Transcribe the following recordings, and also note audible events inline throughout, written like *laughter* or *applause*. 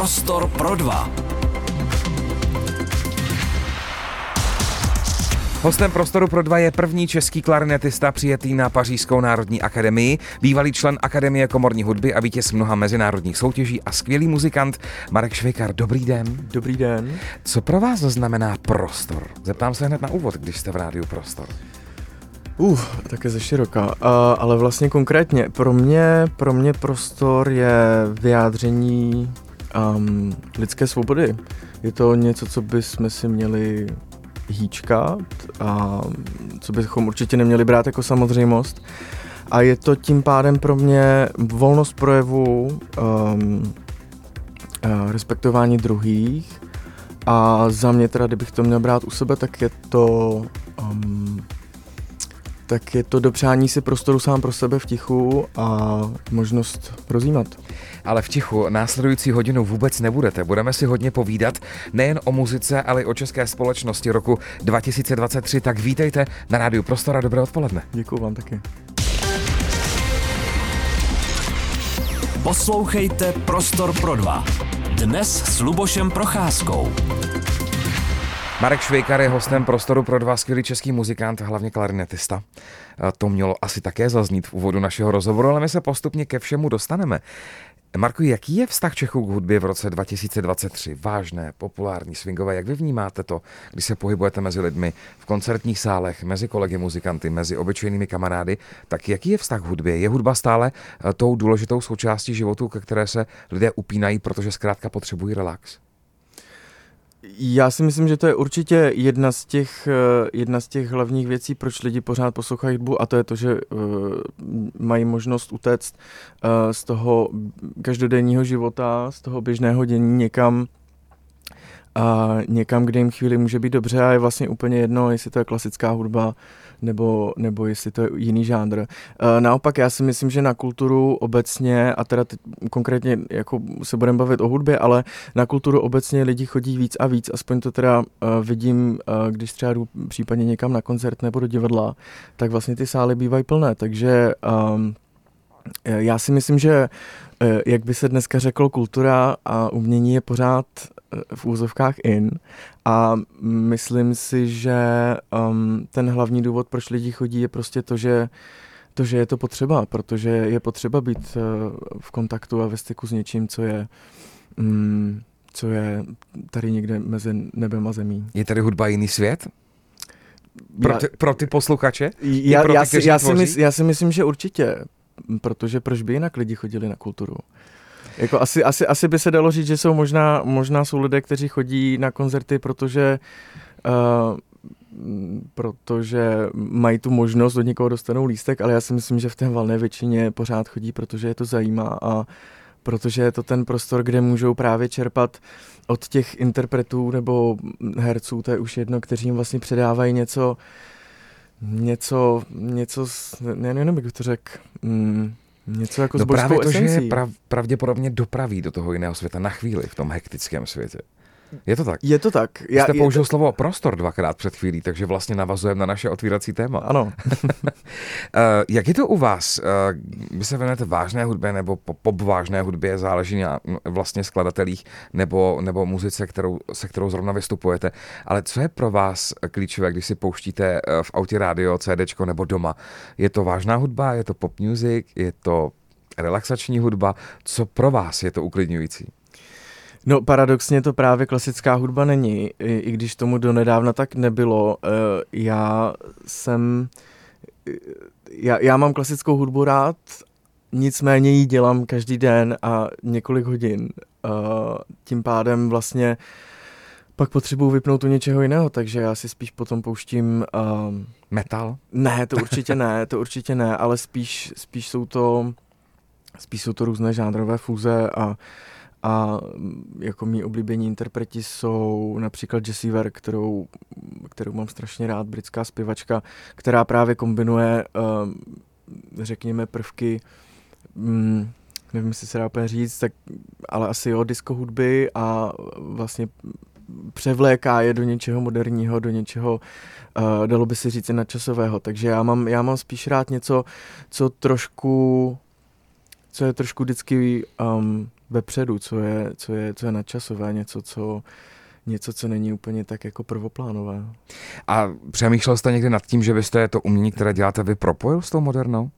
Prostor pro dva. Hostem prostoru pro dva je první český klarinetista přijetý na Pařížskou národní akademii, bývalý člen Akademie komorní hudby a vítěz mnoha mezinárodních soutěží a skvělý muzikant Marek Švejkar. Dobrý den. Dobrý den. Co pro vás znamená prostor? Zeptám se hned na úvod, když jste v rádiu Prostor. Uh, také ze široka. Uh, ale vlastně konkrétně, pro mě, pro mě prostor je vyjádření um, lidské svobody. Je to něco, co bychom si měli hýčkat a co bychom určitě neměli brát jako samozřejmost. A je to tím pádem pro mě volnost projevu, um, respektování druhých a za mě teda, kdybych to měl brát u sebe, tak je to um, tak je to dopřání si prostoru sám pro sebe v tichu a možnost rozjímat. Ale v tichu následující hodinu vůbec nebudete. Budeme si hodně povídat nejen o muzice, ale i o české společnosti roku 2023. Tak vítejte na Rádiu Prostora. Dobré odpoledne. Děkuji vám taky. Poslouchejte Prostor pro dva. Dnes s Lubošem Procházkou. Marek Švejkar je hostem Prostoru pro dva skvělý český muzikant, hlavně klarinetista. To mělo asi také zaznít v úvodu našeho rozhovoru, ale my se postupně ke všemu dostaneme. Marku, jaký je vztah Čechů k hudbě v roce 2023? Vážné, populární, swingové. Jak vy vnímáte to, když se pohybujete mezi lidmi v koncertních sálech, mezi kolegy muzikanty, mezi obyčejnými kamarády? Tak jaký je vztah k hudbě? Je hudba stále eh, tou důležitou součástí životu, ke které se lidé upínají, protože zkrátka potřebují relax? Já si myslím, že to je určitě jedna z těch, eh, jedna z těch hlavních věcí, proč lidi pořád poslouchají hudbu a to je to, že uh, mají možnost utéct uh, z toho každodenního života, z toho běžného dění někam a někam, kde jim chvíli může být dobře a je vlastně úplně jedno, jestli to je klasická hudba nebo, nebo jestli to je jiný žánr. E, naopak já si myslím, že na kulturu obecně, a teda teď konkrétně jako se budeme bavit o hudbě, ale na kulturu obecně lidi chodí víc a víc, aspoň to teda e, vidím, e, když třeba jdu případně někam na koncert nebo do divadla, tak vlastně ty sály bývají plné, takže um, já si myslím, že jak by se dneska řeklo, kultura a umění je pořád v úzovkách in a myslím si, že um, ten hlavní důvod, proč lidi chodí, je prostě to, že to, že je to potřeba, protože je potřeba být uh, v kontaktu a ve styku s něčím, co je um, co je tady někde mezi nebem a zemí. Je tady hudba jiný svět? Pro ty, pro ty posluchače? Já, pro ty, já, si, já, si mysl, já si myslím, že určitě, protože proč by jinak lidi chodili na kulturu? Jako asi, asi, asi by se dalo říct, že jsou možná, možná jsou lidé, kteří chodí na koncerty, protože uh, protože mají tu možnost od někoho dostanou lístek, ale já si myslím, že v té valné většině pořád chodí, protože je to zajímá a protože je to ten prostor, kde můžou právě čerpat od těch interpretů nebo herců, to je už jedno, kteří jim vlastně předávají něco, něco, něco, ne, nevím, jak to řekl, mm, Něco jako no právě to, esencí. že prav, pravděpodobně dopraví do toho jiného světa na chvíli v tom hektickém světě. Je to tak? Je to tak. Já, jste použil to... slovo prostor dvakrát před chvílí, takže vlastně navazujeme na naše otvírací téma. Ano. *laughs* Eh, jak je to u vás? Eh, vy se věnujete vážné hudbě nebo pop vážné hudbě, záleží na vlastně skladatelích nebo, nebo muzice, kterou, se kterou zrovna vystupujete. Ale co je pro vás klíčové, když si pouštíte eh, v autě rádio, CD nebo doma? Je to vážná hudba, je to pop music, je to relaxační hudba? Co pro vás je to uklidňující? No paradoxně to právě klasická hudba není, i, i když tomu donedávna tak nebylo. Eh, já jsem, eh, já, já mám klasickou hudbu rád, nicméně ji dělám každý den a několik hodin. Eh, tím pádem vlastně pak potřebuji vypnout u něčeho jiného, takže já si spíš potom pouštím... Uh, Metal? Ne, to určitě ne, to určitě ne, ale spíš, spíš jsou to spíš jsou to různé žánrové fúze a a mm, jako mý oblíbení interpreti jsou například Jessie Ware, kterou, kterou mám strašně rád, britská zpěvačka, která právě kombinuje, uh, řekněme, prvky, um, nevím, jestli se dá úplně říct, tak, ale asi jo, disco hudby a vlastně převléká je do něčeho moderního, do něčeho, uh, dalo by se říct, nadčasového. Takže já mám, já mám spíš rád něco, co trošku, co je trošku vždycky um, vepředu, co je, co je, co je nadčasové, něco, co něco, co není úplně tak jako prvoplánové. A přemýšlel jste někdy nad tím, že byste to umění, které děláte vy, propojil s tou modernou?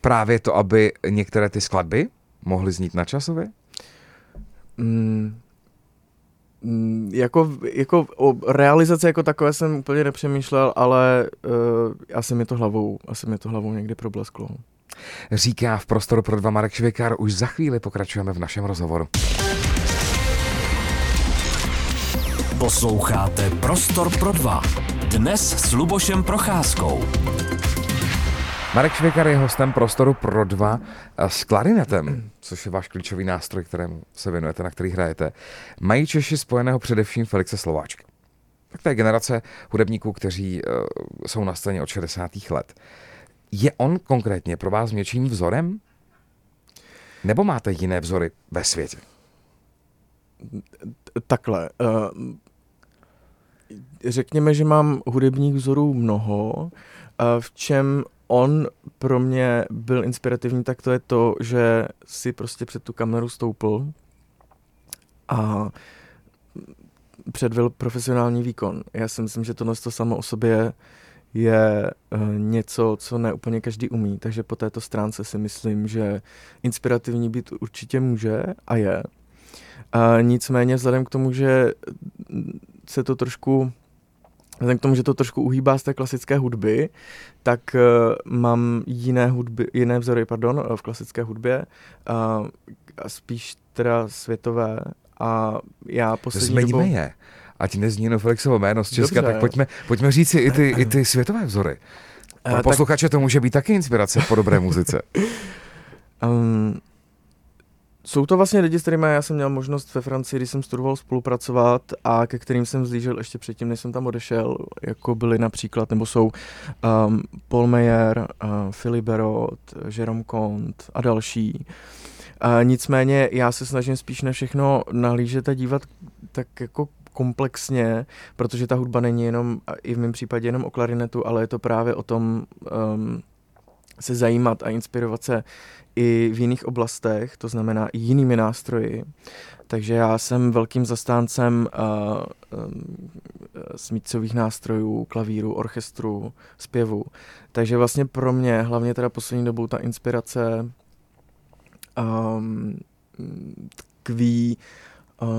Právě to, aby některé ty skladby mohly znít na časově? Mm, mm, jako, jako o realizaci jako takové jsem úplně nepřemýšlel, ale uh, asi mi to hlavou, asi mi to hlavou někdy problesklo. Říká v prostoru pro dva Marek Švěkár, už za chvíli pokračujeme v našem rozhovoru. Posloucháte Prostor pro dva. Dnes s Lubošem Procházkou. Marek Švěkar je hostem prostoru pro dva s klarinetem, což je váš klíčový nástroj, kterému se věnujete, na který hrajete. Mají Češi spojeného především Felixe Slováčka. Tak to je generace hudebníků, kteří uh, jsou na scéně od 60. let. Je on konkrétně pro vás něčím vzorem? Nebo máte jiné vzory ve světě? Takhle. Uh, řekněme, že mám hudebních vzorů mnoho. V čem on pro mě byl inspirativní, tak to je to, že si prostě před tu kameru stoupil a předvil profesionální výkon. Já si myslím, že to samo o sobě je uh, něco, co ne úplně každý umí, takže po této stránce si myslím, že inspirativní být určitě může a je. Uh, nicméně vzhledem k tomu, že se to trošku Vzhledem k tomu, že to trošku uhýbá z té klasické hudby, tak uh, mám jiné, hudby, jiné vzory pardon, v klasické hudbě, uh, spíš teda světové a já poslední Zmeňme dobou... je. Ať nezní jenom Felixovo jméno z Česka, Dobře. tak pojďme, pojďme říct si i ty, i ty světové vzory. Pro uh, posluchače tak... to může být taky inspirace po dobré muzice. *laughs* um, jsou to vlastně lidi, s kterými já jsem měl možnost ve Francii, když jsem studoval spolupracovat a ke kterým jsem zlížel ještě předtím, než jsem tam odešel, jako byli například, nebo jsou um, Paul Meyer, uh, Philip Berot, Jerome Comte a další. Uh, nicméně já se snažím spíš na všechno nahlížet a dívat tak jako komplexně, protože ta hudba není jenom, i v mém případě jenom o klarinetu, ale je to právě o tom um, se zajímat a inspirovat se i v jiných oblastech, to znamená i jinými nástroji. Takže já jsem velkým zastáncem uh, um, smícových nástrojů, klavíru, orchestru, zpěvu. Takže vlastně pro mě, hlavně teda poslední dobou, ta inspirace um, tkví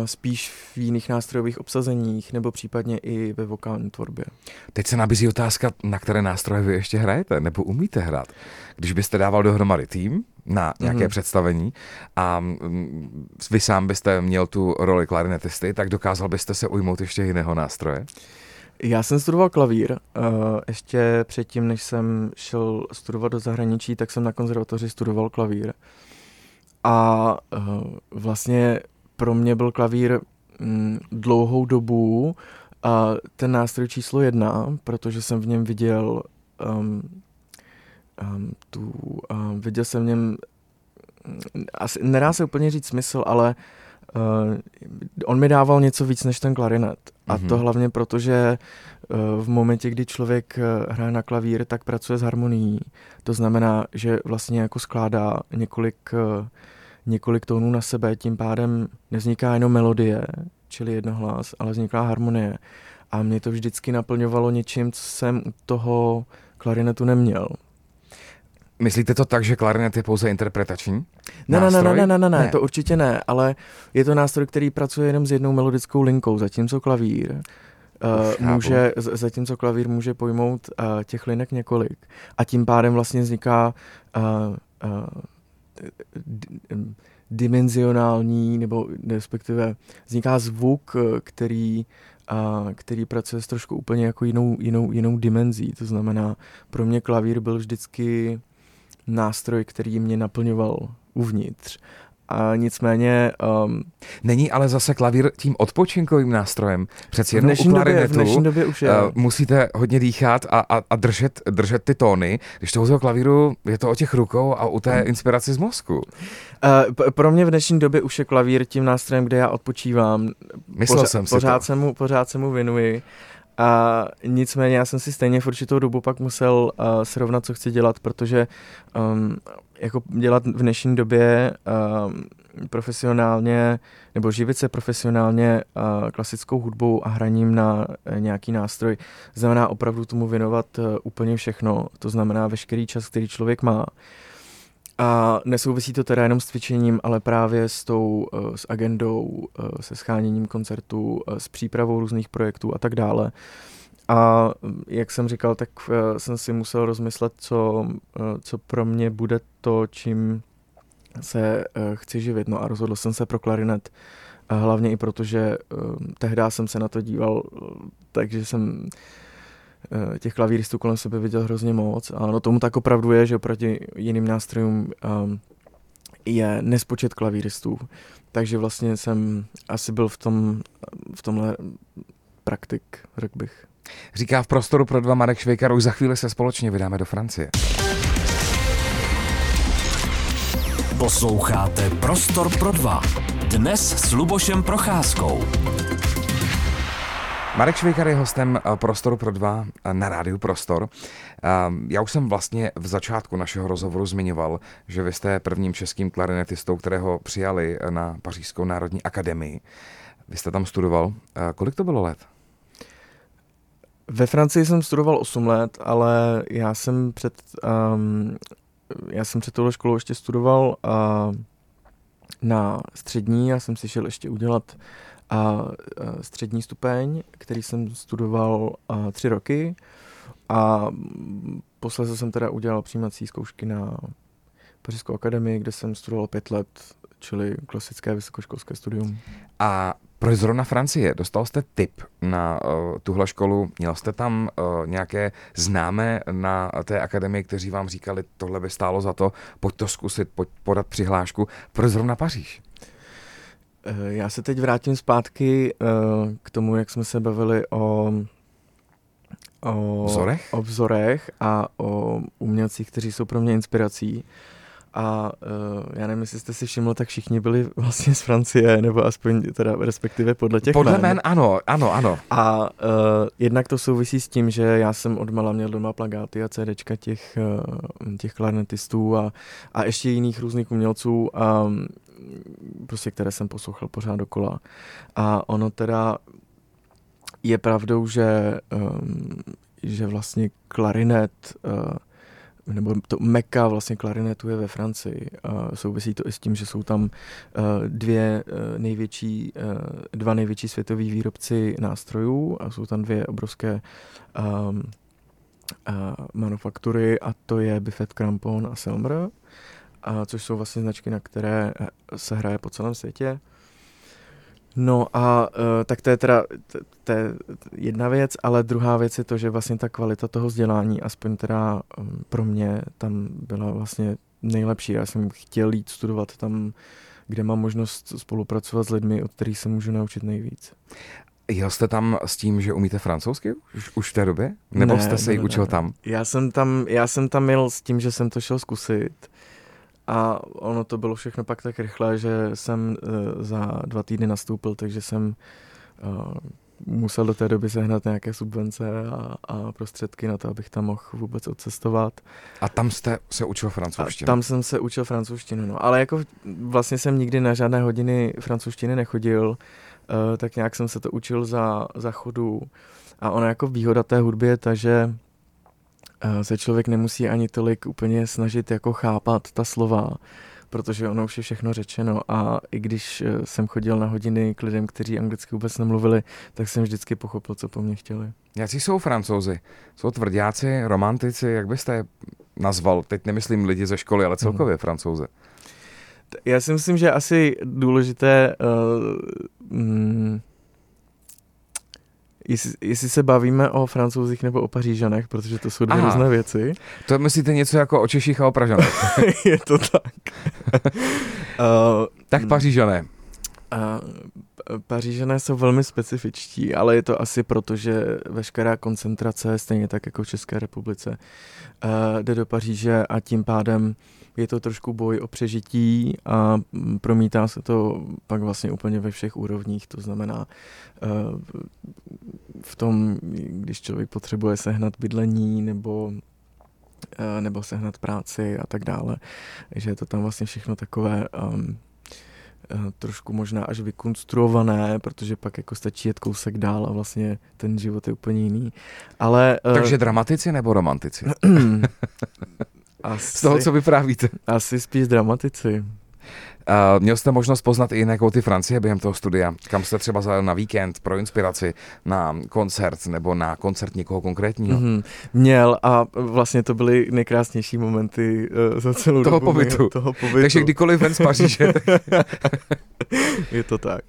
spíš v jiných nástrojových obsazeních nebo případně i ve vokální tvorbě. Teď se nabízí otázka, na které nástroje vy ještě hrajete nebo umíte hrát. Když byste dával dohromady tým na nějaké mm. představení a mm, vy sám byste měl tu roli klarinetisty, tak dokázal byste se ujmout ještě jiného nástroje? Já jsem studoval klavír. Uh, ještě předtím, než jsem šel studovat do zahraničí, tak jsem na konzervatoři studoval klavír. A uh, vlastně pro mě byl klavír mm, dlouhou dobu a ten nástroj číslo jedna, protože jsem v něm viděl um, um, tu, um, viděl jsem v něm mm, asi nedá se úplně říct smysl, ale uh, on mi dával něco víc než ten klarinet. A mm-hmm. to mhm. hlavně proto, že uh, v momentě, kdy člověk uh, hraje na klavír, tak pracuje s harmonií. To znamená, že vlastně jako skládá několik uh, několik tónů na sebe, tím pádem nevzniká jenom melodie, čili jednohlas, ale vzniká harmonie. A mě to vždycky naplňovalo něčím, co jsem u toho klarinetu neměl. Myslíte to tak, že klarinet je pouze interpretační? Ne, ne, ne, ne, ne, ne, ne, to určitě ne, ale je to nástroj, který pracuje jenom s jednou melodickou linkou, zatímco klavír Uh, může, zatímco klavír může pojmout uh, těch linek několik. A tím pádem vlastně vzniká uh, uh, dimenzionální, nebo respektive vzniká zvuk, který, a, který pracuje s trošku úplně jako jinou, jinou, jinou dimenzí. To znamená, pro mě klavír byl vždycky nástroj, který mě naplňoval uvnitř. A nicméně... Um, Není ale zase klavír tím odpočinkovým nástrojem. Přeci jenom u klarinetu době, v dnešní době už je. Uh, musíte hodně dýchat a, a, a držet, držet ty tóny. Když to u toho klavíru je to o těch rukou a u té hmm. inspiraci z mozku. Uh, pro mě v dnešní době už je klavír tím nástrojem, kde já odpočívám. Myslel Pořa- jsem si pořád to. Se mu, pořád se mu věnuji. A nicméně já jsem si stejně v určitou dobu pak musel uh, srovnat, co chci dělat, protože um, jako dělat v dnešní době um, profesionálně nebo živit se profesionálně uh, klasickou hudbou a hraním na uh, nějaký nástroj znamená opravdu tomu věnovat uh, úplně všechno. To znamená veškerý čas, který člověk má. A nesouvisí to teda jenom s cvičením, ale právě s tou, uh, s agendou, uh, se scháněním koncertů, uh, s přípravou různých projektů a tak dále. A jak jsem říkal, tak uh, jsem si musel rozmyslet, co, uh, co pro mě bude to, čím se uh, chci živit. No a rozhodl jsem se pro klarinet. Hlavně i proto, že tehdy jsem se na to díval, takže jsem těch klavíristů kolem sebe viděl hrozně moc. A no tomu tak opravdu je, že oproti jiným nástrojům je nespočet klavíristů. Takže vlastně jsem asi byl v, tom, v tomhle praktik, řekl bych. Říká v prostoru pro dva Marek Švejkar, už za chvíli se společně vydáme do Francie. Posloucháte Prostor pro dva. Dnes s Lubošem Procházkou. Marek Švejkar je hostem eh, Prostoru pro dva eh, na rádiu Prostor. Eh, já už jsem vlastně v začátku našeho rozhovoru zmiňoval, že vy jste prvním českým klarinetistou, kterého přijali na Pařížskou národní akademii. Vy jste tam studoval. Kolik to bylo let? Ve Francii jsem studoval 8 let, ale já jsem před, um, já jsem před touhle školou ještě studoval uh, na střední, já jsem si šel ještě udělat uh, střední stupeň, který jsem studoval uh, tři roky a posledně jsem teda udělal přijímací zkoušky na Pařížskou akademii, kde jsem studoval pět let, čili klasické vysokoškolské studium. A proč zrovna Francie? Dostal jste tip na uh, tuhle školu? Měl jste tam uh, nějaké známé na té akademii, kteří vám říkali, tohle by stálo za to, pojď to zkusit, pojď podat přihlášku. Proč zrovna Paříž? Eh, já se teď vrátím zpátky uh, k tomu, jak jsme se bavili o o vzorech? o vzorech a o umělcích, kteří jsou pro mě inspirací. Uh, a uh, já nevím, jestli jste si všiml, tak všichni byli vlastně z Francie, nebo aspoň teda respektive podle těch Podle men, ano, ano, ano. A uh, jednak to souvisí s tím, že já jsem odmala měl doma plagáty a CDčka těch, uh, těch klarnetistů a, a ještě jiných různých umělců, um, prostě které jsem poslouchal pořád dokola. A ono teda je pravdou, že, um, že vlastně klarinet uh, nebo to meka vlastně klarinetu je ve Francii. A souvisí to i s tím, že jsou tam uh, dvě uh, největší, uh, dva největší světoví výrobci nástrojů a jsou tam dvě obrovské um, manufaktury a to je Buffet Crampon a Selmer, a což jsou vlastně značky, na které se hraje po celém světě. No a uh, tak to je teda to, to je jedna věc, ale druhá věc je to, že vlastně ta kvalita toho vzdělání, aspoň teda um, pro mě, tam byla vlastně nejlepší. Já jsem chtěl jít studovat tam, kde mám možnost spolupracovat s lidmi, od kterých se můžu naučit nejvíc. Jel jste tam s tím, že umíte francouzsky už, už v té době? Nebo ne, jste se ji učil ne, tam? Já jsem tam? Já jsem tam jel s tím, že jsem to šel zkusit a ono to bylo všechno pak tak rychle, že jsem uh, za dva týdny nastoupil, takže jsem uh, musel do té doby sehnat nějaké subvence a, a prostředky na to, abych tam mohl vůbec odcestovat. A tam jste se učil francouzštinu? A tam jsem se učil francouzštinu, no. Ale jako vlastně jsem nikdy na žádné hodiny francouzštiny nechodil, uh, tak nějak jsem se to učil za, za chodu. A ona jako výhoda té hudby je ta, že se člověk nemusí ani tolik úplně snažit jako chápat ta slova, protože ono už je všechno řečeno a i když eh, jsem chodil na hodiny k lidem, kteří anglicky vůbec nemluvili, tak jsem vždycky pochopil, co po mně chtěli. Jaký jsou francouzi? Jsou tvrdáci, romantici, jak byste je nazval? Teď nemyslím lidi ze školy, ale celkově hmm. francouze. Já si myslím, že asi důležité uh, mm, jestli, jestli se bavíme o francouzích nebo o pařížanech, protože to jsou dvě Aha. různé věci. To myslíte něco jako o Češích a o Pražanech? *laughs* je to tak. uh, tak pařížané. *laughs* Uh, Pařížané jsou velmi specifičtí, ale je to asi proto, že veškerá koncentrace, stejně tak jako v České republice, uh, jde do Paříže a tím pádem je to trošku boj o přežití a promítá se to pak vlastně úplně ve všech úrovních, to znamená eh, v tom, když člověk potřebuje sehnat bydlení nebo eh, nebo sehnat práci a tak dále, že je to tam vlastně všechno takové um, trošku možná až vykonstruované, protože pak jako stačí jet kousek dál a vlastně ten život je úplně jiný. Ale, Takže dramatici nebo romantici? *clears throat* asi, Z toho, co vyprávíte. Asi spíš dramatici. Uh, měl jste možnost poznat i jiné kouty Francie během toho studia? Kam jste třeba zajel na víkend pro inspiraci, na koncert nebo na koncert někoho konkrétního? Mm-hmm. Měl a vlastně to byly nejkrásnější momenty uh, za celou toho dobu pobytu. toho pobytu. Takže kdykoliv ven z Paříže. *laughs* je to tak.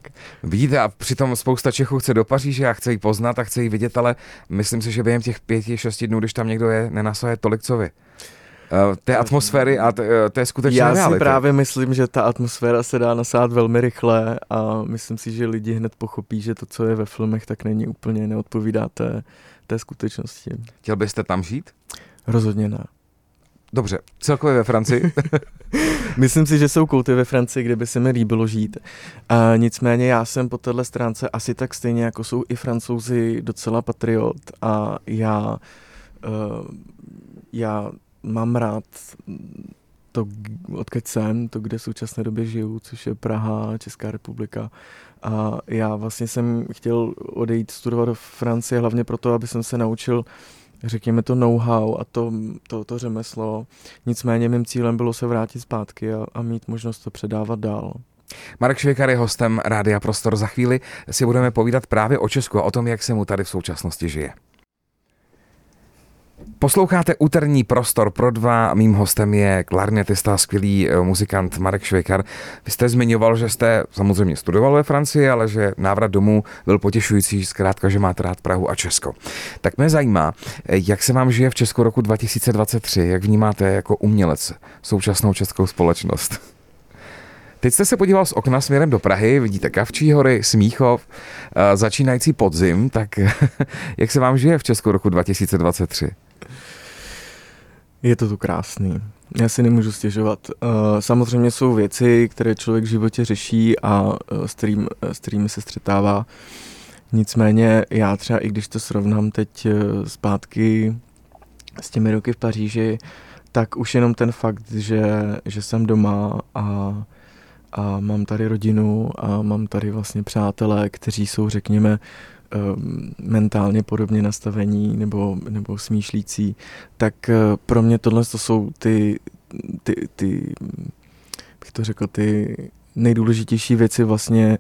Vidíte, a přitom spousta Čechů chce do Paříže a chce ji poznat a chce ji vidět, ale myslím si, že během těch pěti, šesti dnů, když tam někdo je, nenasaje tolik, co vy. Uh, té atmosféry a to je skutečně Já reality. si právě myslím, že ta atmosféra se dá nasát velmi rychle a myslím si, že lidi hned pochopí, že to, co je ve filmech, tak není úplně neodpovídá té, té skutečnosti. Chtěl byste tam žít? Rozhodně ne. Dobře, celkově ve Francii? *laughs* Myslím si, že jsou kouty ve Francii, kde by se mi líbilo žít. A nicméně já jsem po téhle stránce asi tak stejně, jako jsou i francouzi, docela patriot a já, uh, já mám rád to, odkud jsem, to, kde v současné době žiju, což je Praha, Česká republika. A já vlastně jsem chtěl odejít studovat do Francie hlavně proto, aby jsem se naučil řekněme to know-how a to, to, to řemeslo. Nicméně mým cílem bylo se vrátit zpátky a, a mít možnost to předávat dál. Marek Švejkar je hostem Rádia Prostor. Za chvíli si budeme povídat právě o Česku a o tom, jak se mu tady v současnosti žije. Posloucháte úterní prostor pro dva. Mým hostem je klarnetista, skvělý eh, muzikant Marek Švejkar. Vy jste zmiňoval, že jste samozřejmě studoval ve Francii, ale že návrat domů byl potěšující, zkrátka, že máte rád Prahu a Česko. Tak mě zajímá, eh, jak se vám žije v Česku roku 2023, jak vnímáte jako umělec současnou českou společnost? Teď jste se podíval z okna směrem do Prahy, vidíte Kavčí hory, Smíchov, eh, začínající podzim, tak *laughs* jak se vám žije v Česku roku 2023? Je to tu krásný. Já si nemůžu stěžovat. Uh, samozřejmě jsou věci, které člověk v životě řeší a uh, s, kterým, s kterými se střetává. Nicméně já třeba, i když to srovnám teď zpátky s těmi roky v Paříži, tak už jenom ten fakt, že, že jsem doma a, a mám tady rodinu a mám tady vlastně přátelé, kteří jsou, řekněme, mentálně podobně nastavení nebo, nebo smýšlící, tak eh, pro mě tohle to jsou ty, ty, ty, bych to řekl, ty nejdůležitější věci vlastně,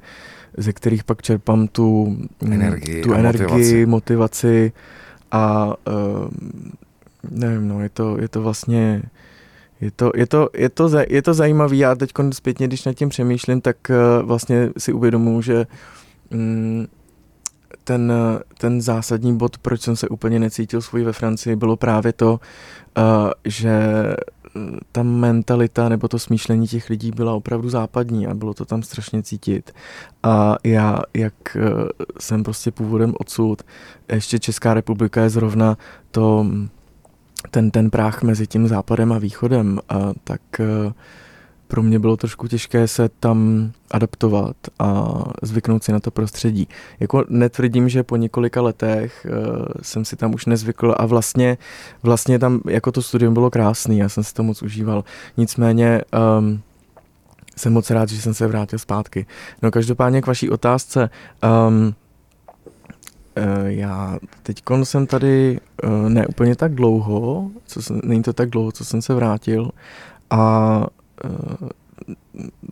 ze kterých pak čerpám tu mm, energii, tu energii motivaci. motivaci a uh, nevím, no, je to, je to vlastně je to, je to, je to, je to zajímavé. Já teď zpětně, když nad tím přemýšlím, tak uh, vlastně si uvědomuji, že um, ten, ten zásadní bod, proč jsem se úplně necítil svůj ve Francii, bylo právě to, uh, že eh, ta mentalita nebo to smýšlení těch lidí byla opravdu západní a bylo to tam strašně cítit. A já, jak uh, jsem prostě původem odsud, ještě Česká republika je zrovna to, ten, ten práh mezi tím západem a východem, a tak pro mě bylo trošku těžké se tam adaptovat a zvyknout si na to prostředí. Jako netvrdím, že po několika letech uh, jsem si tam už nezvykl a vlastně, vlastně tam jako to studium bylo krásný, já jsem si to moc užíval. Nicméně um, jsem moc rád, že jsem se vrátil zpátky. No každopádně k vaší otázce. Um, já teď jsem tady uh, ne úplně tak dlouho, co jsem, není to tak dlouho, co jsem se vrátil a Eh,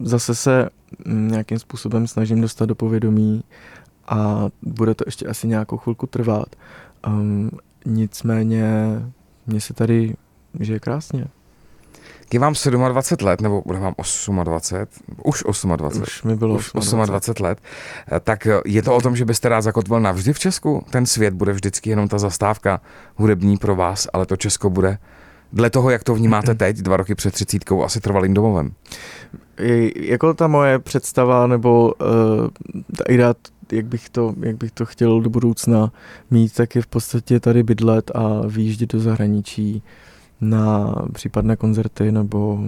zase se nějakým způsobem snažím dostat do povědomí a bude to ještě asi nějakou chvilku trvat. Um, nicméně mně se tady žije krásně. Je vám 27 let, nebo bude vám 28, už 28, už mi bylo už 28. 28 let, eh, tak eh, je to o tom, že byste rád zakotvil navždy v Česku? Ten svět bude vždycky jenom ta zastávka hudební pro vás, ale to Česko bude dle toho, jak to vnímáte teď, dva roky před třicítkou, asi trvalým domovem? Jako ta moje představa, nebo uh, ta idea, jak bych, to, jak bych to chtěl do budoucna mít, tak je v podstatě tady bydlet a výjíždět do zahraničí na případné koncerty nebo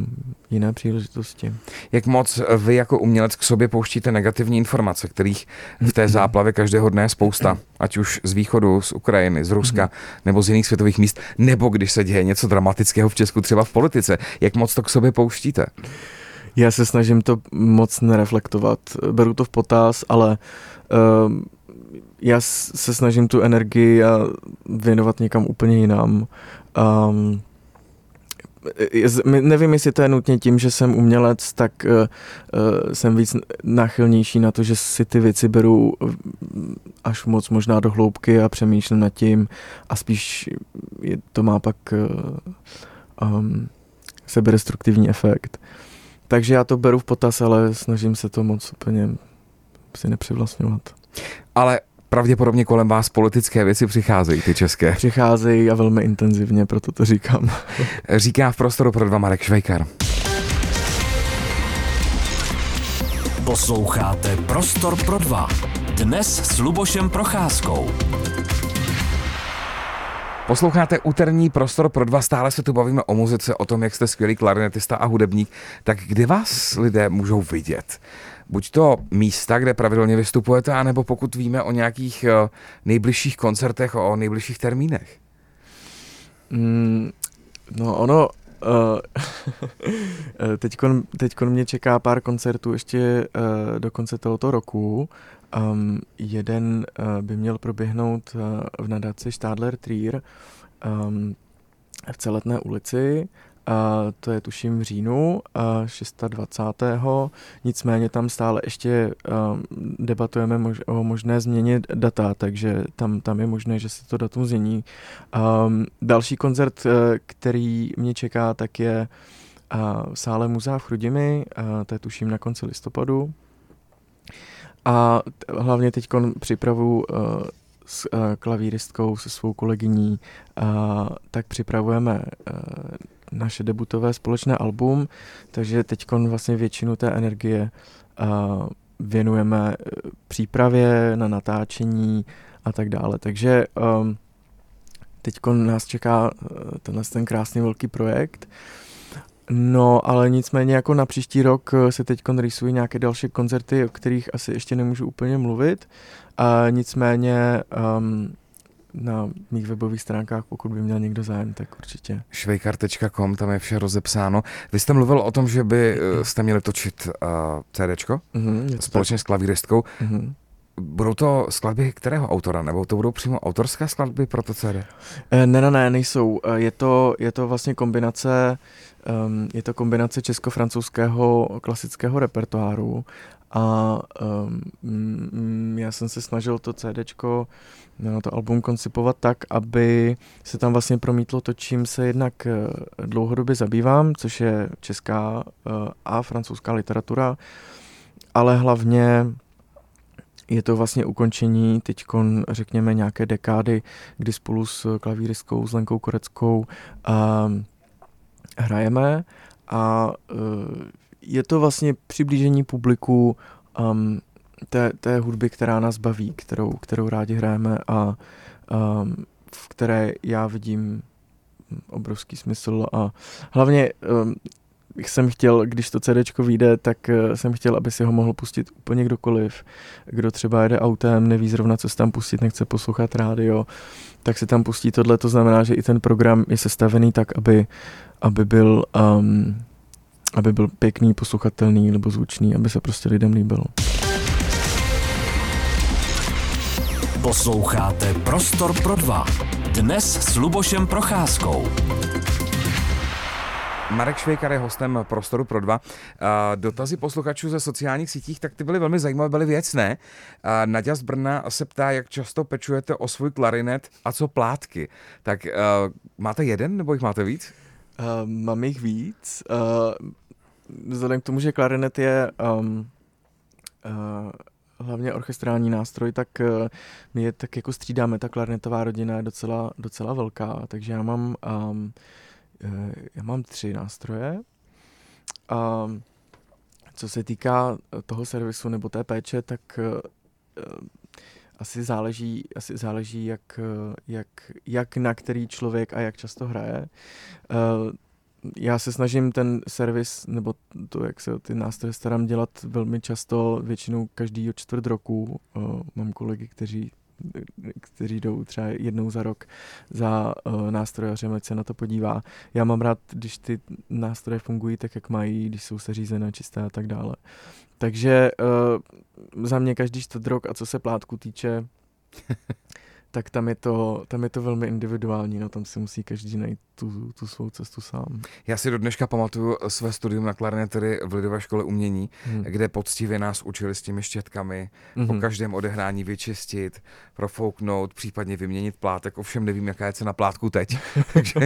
jiné příležitosti. Jak moc vy jako umělec k sobě pouštíte negativní informace, kterých v té záplavě každého dne je spousta, ať už z východu, z Ukrajiny, z Ruska, mhm. nebo z jiných světových míst, nebo když se děje něco dramatického v Česku, třeba v politice. Jak moc to k sobě pouštíte? Já se snažím to moc nereflektovat. Beru to v potaz, ale uh, já se snažím tu energii věnovat někam úplně jinam. Um, nevím, jestli to je nutně tím, že jsem umělec, tak uh, uh, jsem víc náchylnější na to, že si ty věci beru až moc možná do hloubky a přemýšlím nad tím a spíš to má pak um, seberestruktivní efekt. Takže já to beru v potaz, ale snažím se to moc úplně si nepřivlastňovat. Ale pravděpodobně kolem vás politické věci přicházejí, ty české. Přicházejí a velmi intenzivně, proto to říkám. *laughs* Říká v prostoru pro dva Marek Švejkar. Posloucháte Prostor pro dva. Dnes s Lubošem Procházkou. Posloucháte úterní prostor pro dva, stále se tu bavíme o muzice, o tom, jak jste skvělý klarinetista a hudebník. Tak kde vás lidé můžou vidět? Buď to místa, kde pravidelně vystupujete, anebo pokud víme o nějakých eh, nejbližších koncertech, o nejbližších termínech? Mm, no ono, *laughs* uh, teďkon, mě čeká pár koncertů ještě uh, do konce tohoto roku. Um, jeden uh, by měl proběhnout uh, v nadaci Stadler Trier um, v Celetné ulici to je tuším v říjnu a 26. Nicméně tam stále ještě um, debatujeme mož, o možné změně data, takže tam, tam je možné, že se to datum změní. Um, další koncert, eh, který mě čeká, tak je uh, v sále Muzea v Chrudimi, uh, to je tuším na konci listopadu. A hlavně teď připravu uh, s uh, klavíristkou, se svou kolegyní, uh, tak připravujeme uh, naše debutové společné album, takže teď vlastně většinu té energie uh, věnujeme e, přípravě na natáčení a tak dále. Takže um, teď nás čeká e, tenhle ten krásný velký projekt. No, ale nicméně jako na příští rok se teď rýsují nějaké další koncerty, o kterých asi ještě nemůžu úplně mluvit. A nicméně um, na mých webových stránkách, pokud by měl někdo zájem, tak určitě. Švejkar.com, tam je vše rozepsáno. Vy jste mluvil o tom, že by eh, jste měli točit uh, CDčko mm-hmm, společně tak. s klavíristkou. Mm-hmm. Budou to skladby kterého autora, nebo to budou přímo autorské skladby pro to CD? Eh, ne, ne, ne, nejsou. Je to, je to vlastně kombinace, um, je to kombinace česko-francouzského klasického repertoáru a um, já jsem se snažil to CDčko no, to album koncipovat tak, aby se tam vlastně promítlo to, čím se jednak eh, dlouhodobě zabývám, což je česká eh, a francouzská literatura, ale hlavně je to vlastně ukončení teď, řekněme, nějaké dekády, kdy spolu s klavíristkou, s Lenkou Koreckou uh, hrajeme. A uh, je to vlastně přiblížení publiku um, té, té hudby, která nás baví, kterou, kterou rádi hrajeme a um, v které já vidím obrovský smysl a hlavně um, jsem chtěl, když to CD vyjde, tak uh, jsem chtěl, aby si ho mohl pustit úplně kdokoliv. Kdo třeba jede autem, neví zrovna, co si tam pustit, nechce poslouchat rádio, tak si tam pustí tohle. To znamená, že i ten program je sestavený tak, aby, aby byl um, aby byl pěkný, posluchatelný nebo zvučný, aby se prostě lidem líbil. Posloucháte Prostor pro dva. Dnes s Lubošem Procházkou. Marek Švejkar je hostem Prostoru pro dva. Dotazy posluchačů ze sociálních sítích, tak ty byly velmi zajímavé, byly věcné. Nadia z Brna se ptá, jak často pečujete o svůj klarinet a co plátky. Tak máte jeden nebo jich máte víc? Uh, mám jich víc. Uh, vzhledem k tomu, že klarinet je um, uh, hlavně orchestrální nástroj, tak uh, my je tak jako střídáme, ta klarnetová rodina je docela, docela velká, takže já mám, um, uh, já mám tři nástroje. Um, co se týká toho servisu nebo té péče, tak uh, asi záleží, asi záleží jak, jak, jak na který člověk a jak často hraje. Uh, já se snažím ten servis, nebo to, jak se ty nástroje starám dělat velmi často, většinou každý čtvrt roku. Uh, mám kolegy, kteří kteří jdou třeba jednou za rok za uh, nástrojařem, ať se na to podívá. Já mám rád, když ty nástroje fungují tak, jak mají, když jsou seřízené, čisté a tak dále. Takže uh, za mě každý čtvrt rok a co se plátku týče, *laughs* tak tam je to, tam je to velmi individuální, no tam si musí každý najít tu, tu svou cestu sám. Já si do dneška pamatuju své studium na klarinetery v Lidové škole umění, hmm. kde poctivě nás učili s těmi štětkami hmm. po každém odehrání vyčistit, profouknout, případně vyměnit plátek. Ovšem nevím, jaká je cena plátku teď, *laughs* takže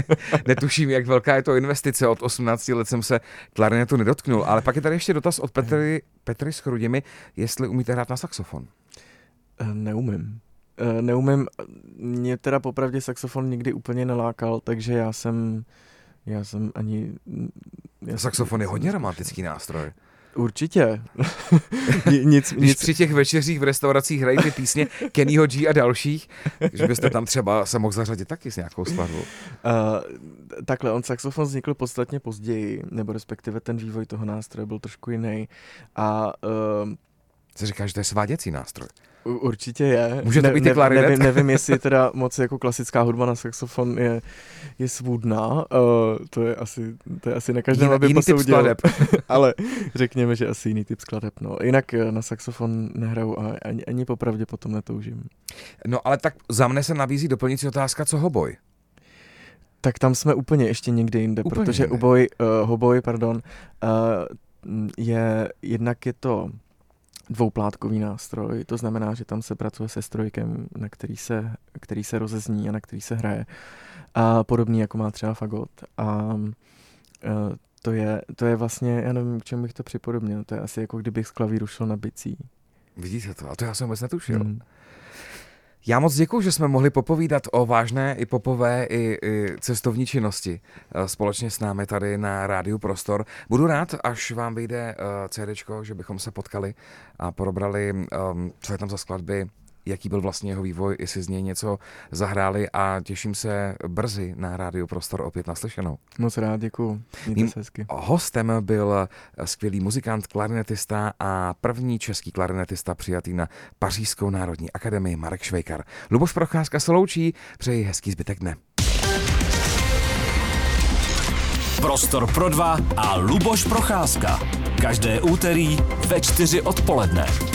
netuším, jak velká je to investice. Od 18 let jsem se klarinetu nedotknul, ale pak je tady ještě dotaz od Petry, Petry s Chrudimi, jestli umíte hrát na saxofon. Eh, neumím. Eh, neumím, mě teda popravdě saxofon nikdy úplně nelákal, takže já jsem, já jsem ani... Já Saxofon je hodně romantický nástroj. Určitě. *laughs* nic, Když nic... při těch večeřích v restauracích hrají ty písně Kennyho G a dalších, že byste tam třeba se mohl zařadit taky s nějakou skladbou. Uh, takhle, on saxofon vznikl podstatně později, nebo respektive ten vývoj toho nástroje byl trošku jiný. A uh, se říká, že to je sváděcí nástroj. Určitě je. Může to být ne, klarinet? Nevím, nevím, jestli teda moc jako klasická hudba na saxofon je, je svůdná. Uh, to je asi, to je asi na každém, aby jiný typ skladeb. *laughs* ale řekněme, že asi jiný typ skladeb. No. Jinak eh, na saxofon nehraju a ani, ani popravdě potom netoužím. No ale tak za mne se nabízí doplňující otázka, co hoboj? Tak tam jsme úplně ještě někde jinde, úplně protože jinde. Uboj, uh, hoboj, pardon, uh, je, jednak je to dvouplátkový nástroj, to znamená, že tam se pracuje se strojkem, na který se, který se rozezní a na který se hraje. A podobný, jako má třeba fagot. A e, to je, to je vlastně, já nevím, k čemu bych to připodobnil, to je asi jako kdybych z klavíru šel na bicí. Vidíte to? A to já jsem vůbec netušil. Hmm. Já moc děkuji, že jsme mohli popovídat o vážné i popové i, i cestovní činnosti eh, společně s námi tady na Rádiu Prostor. Budu rád, až vám vyjde uh, eh, CD, že bychom se potkali a porobrali, um, co je tam za skladby, jaký byl vlastně jeho vývoj, jestli z něj něco zahráli a těším se brzy na Rádiu Prostor opět naslyšenou. Moc rád, děkuji. Mým hezky. hostem byl skvělý muzikant, klarinetista a první český klarinetista přijatý na Pařížskou národní akademii Marek Švejkar. Luboš Procházka se loučí, přeji hezký zbytek dne. Prostor pro dva a Luboš Procházka. Každé úterý ve čtyři odpoledne.